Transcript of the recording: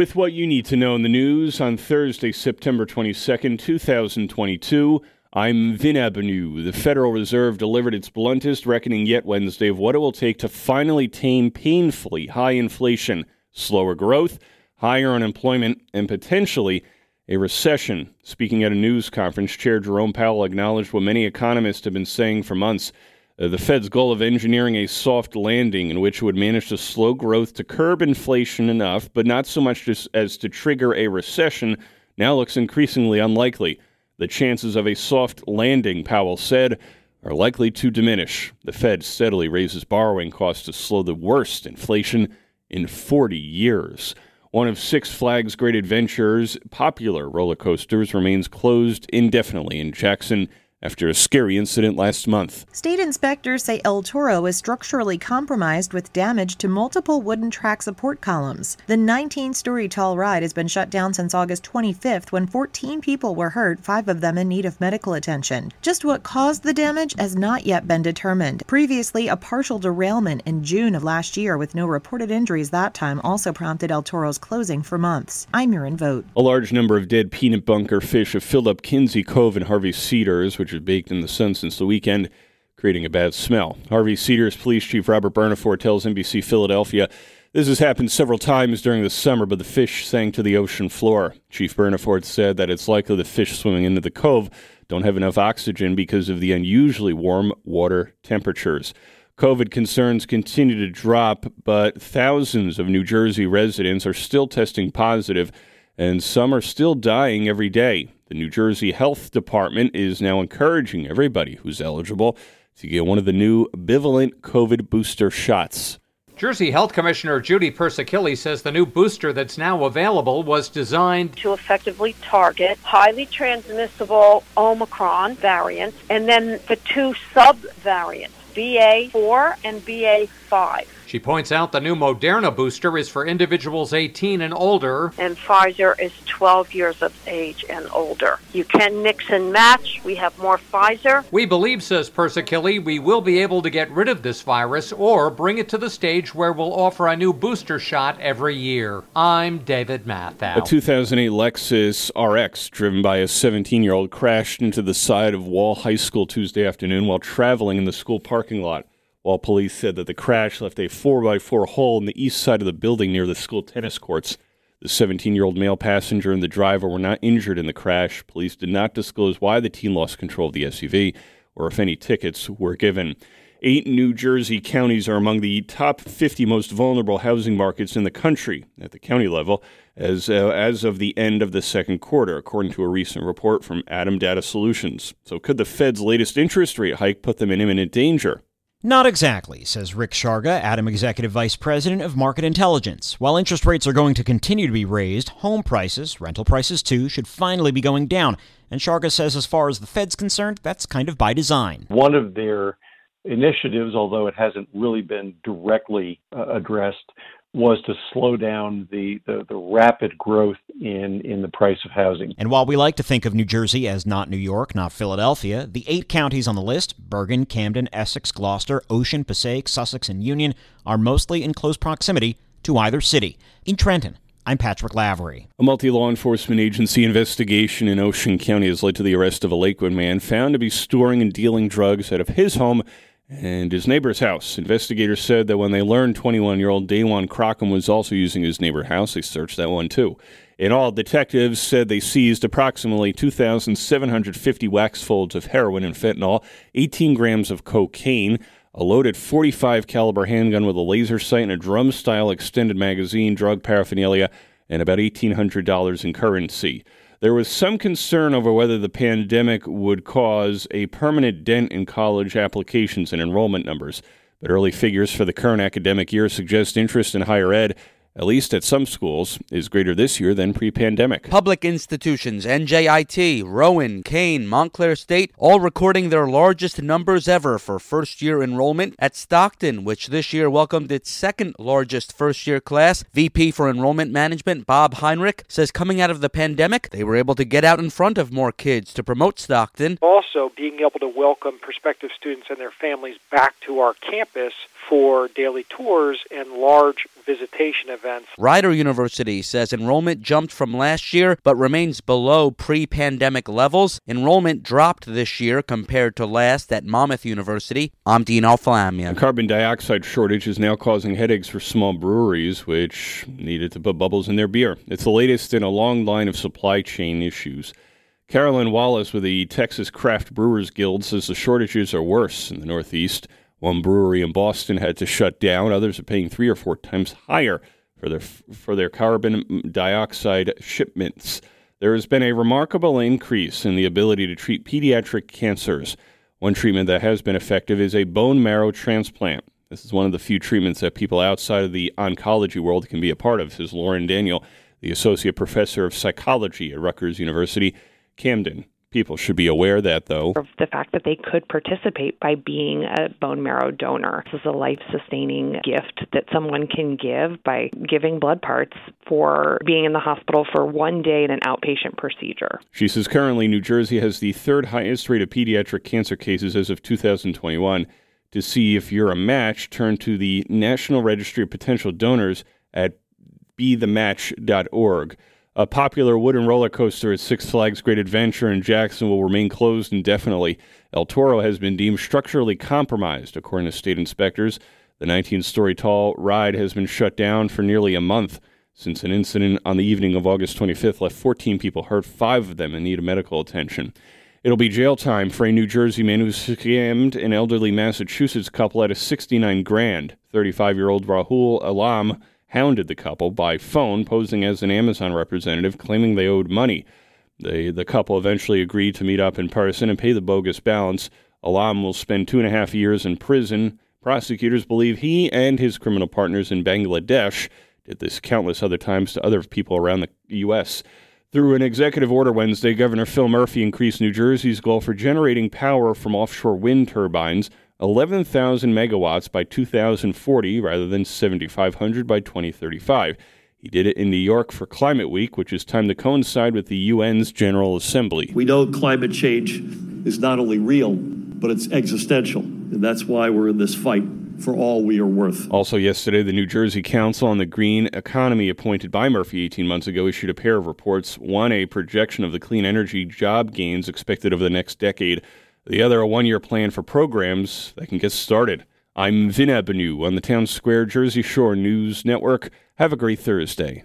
With what you need to know in the news on Thursday, September 22nd, 2022, I'm Vin Ebenau. The Federal Reserve delivered its bluntest reckoning yet Wednesday of what it will take to finally tame painfully high inflation, slower growth, higher unemployment, and potentially a recession. Speaking at a news conference, Chair Jerome Powell acknowledged what many economists have been saying for months uh, the Fed's goal of engineering a soft landing in which it would manage to slow growth to curb inflation enough, but not so much as, as to trigger a recession, now looks increasingly unlikely. The chances of a soft landing, Powell said, are likely to diminish. The Fed steadily raises borrowing costs to slow the worst inflation in 40 years. One of Six Flags Great Adventures' popular roller coasters remains closed indefinitely in Jackson after a scary incident last month. State inspectors say El Toro is structurally compromised with damage to multiple wooden track support columns. The 19 story tall ride has been shut down since August 25th when 14 people were hurt, five of them in need of medical attention. Just what caused the damage has not yet been determined. Previously, a partial derailment in June of last year with no reported injuries that time also prompted El Toro's closing for months. I'm Murin Vote. A large number of dead peanut bunker fish have filled up Kinsey Cove and Harvey Cedars, which has baked in the sun since the weekend, creating a bad smell. Harvey Cedars Police Chief Robert Burnafort tells NBC Philadelphia this has happened several times during the summer, but the fish sank to the ocean floor. Chief Burnafort said that it's likely the fish swimming into the cove don't have enough oxygen because of the unusually warm water temperatures. COVID concerns continue to drop, but thousands of New Jersey residents are still testing positive, and some are still dying every day. The New Jersey Health Department is now encouraging everybody who's eligible to get one of the new bivalent COVID booster shots. Jersey Health Commissioner Judy Persichilli says the new booster that's now available was designed to effectively target highly transmissible Omicron variants and then the two sub variants, BA4 and BA5. She points out the new Moderna booster is for individuals 18 and older. And Pfizer is 12 years of age and older. You can mix and match. We have more Pfizer. We believe, says Persichilli, we will be able to get rid of this virus or bring it to the stage where we'll offer a new booster shot every year. I'm David Matthau. A 2008 Lexus RX driven by a 17 year old crashed into the side of Wall High School Tuesday afternoon while traveling in the school parking lot while police said that the crash left a 4x4 hole in the east side of the building near the school tennis courts. The 17 year old male passenger and the driver were not injured in the crash. Police did not disclose why the teen lost control of the SUV or if any tickets were given. Eight New Jersey counties are among the top 50 most vulnerable housing markets in the country at the county level as, uh, as of the end of the second quarter, according to a recent report from ATTOM Data Solutions. So, could the Fed's latest interest rate hike put them in imminent danger? Not exactly, says Rick Sharga, ATTOM Executive Vice President of Market Intelligence. While interest rates are going to continue to be raised, home prices, rental prices too, should finally be going down. And Sharga says, as far as the Fed's concerned, that's kind of by design. One of their initiatives, although it hasn't really been directly uh, addressed, was to slow down the, the, the, rapid growth in, in the price of housing. And while we like to think of New Jersey as not New York, not Philadelphia, the eight counties on the list Bergen, Camden, Essex, Gloucester, Ocean, Passaic, Sussex, and Union are mostly in close proximity to either city. In Trenton, I'm Patrick Lavery. A multi law enforcement agency investigation in Ocean County has led to the arrest of a Lakewood man found to be storing and dealing drugs out of his home and his neighbor's house. Investigators said that when they learned 21 year old Dawan Crockham was also using his neighbor's house, they searched that one too. In all, detectives said they seized approximately 2,750 wax folds of heroin and fentanyl, 18 grams of cocaine, a loaded 45 caliber handgun with a laser sight and a drum style extended magazine, drug paraphernalia, and about $1,800 in currency. There was some concern over whether the pandemic would cause a permanent dent in college applications and enrollment numbers. But early figures for the current academic year suggest interest in higher ed at least at some schools, is greater this year than pre pandemic. Public institutions, NJIT, Rowan, Kean, Montclair State, all recording their largest numbers ever for first year enrollment. At Stockton, which this year welcomed its second largest first year class, VP for Enrollment Management Bob Heinrich says coming out of the pandemic, they were able to get out in front of more kids to promote Stockton. Also, being able to welcome prospective students and their families back to our campus for daily tours and large visitation events. Rider University says enrollment jumped from last year but remains below pre pandemic levels. Enrollment dropped this year compared to last at Monmouth University. I'm Dino Flammia. A carbon dioxide shortage is now causing headaches for small breweries, which needed to put bubbles in their beer. It's the latest in a long line of supply chain issues. Carolyn Wallace with the Texas Craft Brewers Guild says the shortages are worse in the Northeast. One brewery in Boston had to shut down. Others are paying three or four times higher for their for their carbon dioxide shipments. There has been a remarkable increase in the ability to treat pediatric cancers. One treatment that has been effective is a bone marrow transplant. This is one of the few treatments that people outside of the oncology world can be a part of, says Lauren Daniel, the associate professor of psychology at Rutgers University. Camden. People should be aware of that, though. Of the fact that they could participate by being a bone marrow donor. This is a life sustaining gift that someone can give by giving blood parts for being in the hospital for one day in an outpatient procedure. She says currently New Jersey has the third highest rate of pediatric cancer cases as of 2021. To see if you're a match, turn to the National Registry of Potential Donors at bethematch.org. A popular wooden roller coaster at Six Flags Great Adventure in Jackson will remain closed indefinitely. El Toro has been deemed structurally compromised, according to state inspectors. The 19 story tall ride has been shut down for nearly a month since an incident on the evening of August 25th left 14 people hurt, five of them in need of medical attention. It'll be jail time for a New Jersey man who scammed an elderly Massachusetts couple out of 69 grand. 35 year old Rahul Alam hounded the couple by phone, posing as an Amazon representative, claiming they owed money. They, the couple eventually agreed to meet up in person and pay the bogus balance. Alam will spend two and a half years in prison. Prosecutors believe he and his criminal partners in Bangladesh did this countless other times to other people around the U.S. Through an executive order Wednesday, Governor Phil Murphy increased New Jersey's goal for generating power from offshore wind turbines 11,000 megawatts by 2040 rather than 7,500 by 2035. He did it in New York for Climate Week, which is timed to coincide with the UN's General Assembly. We know climate change is not only real, but it's existential. And that's why we're in this fight for all we are worth. Also, yesterday, the New Jersey Council on the Green Economy, appointed by Murphy 18 months ago, issued a pair of reports. One, a projection of the clean energy job gains expected over the next decade the other, a one year plan for programs that can get started. I'm Vin Ebenau on the Townsquare Jersey Shore News Network. Have a great Thursday.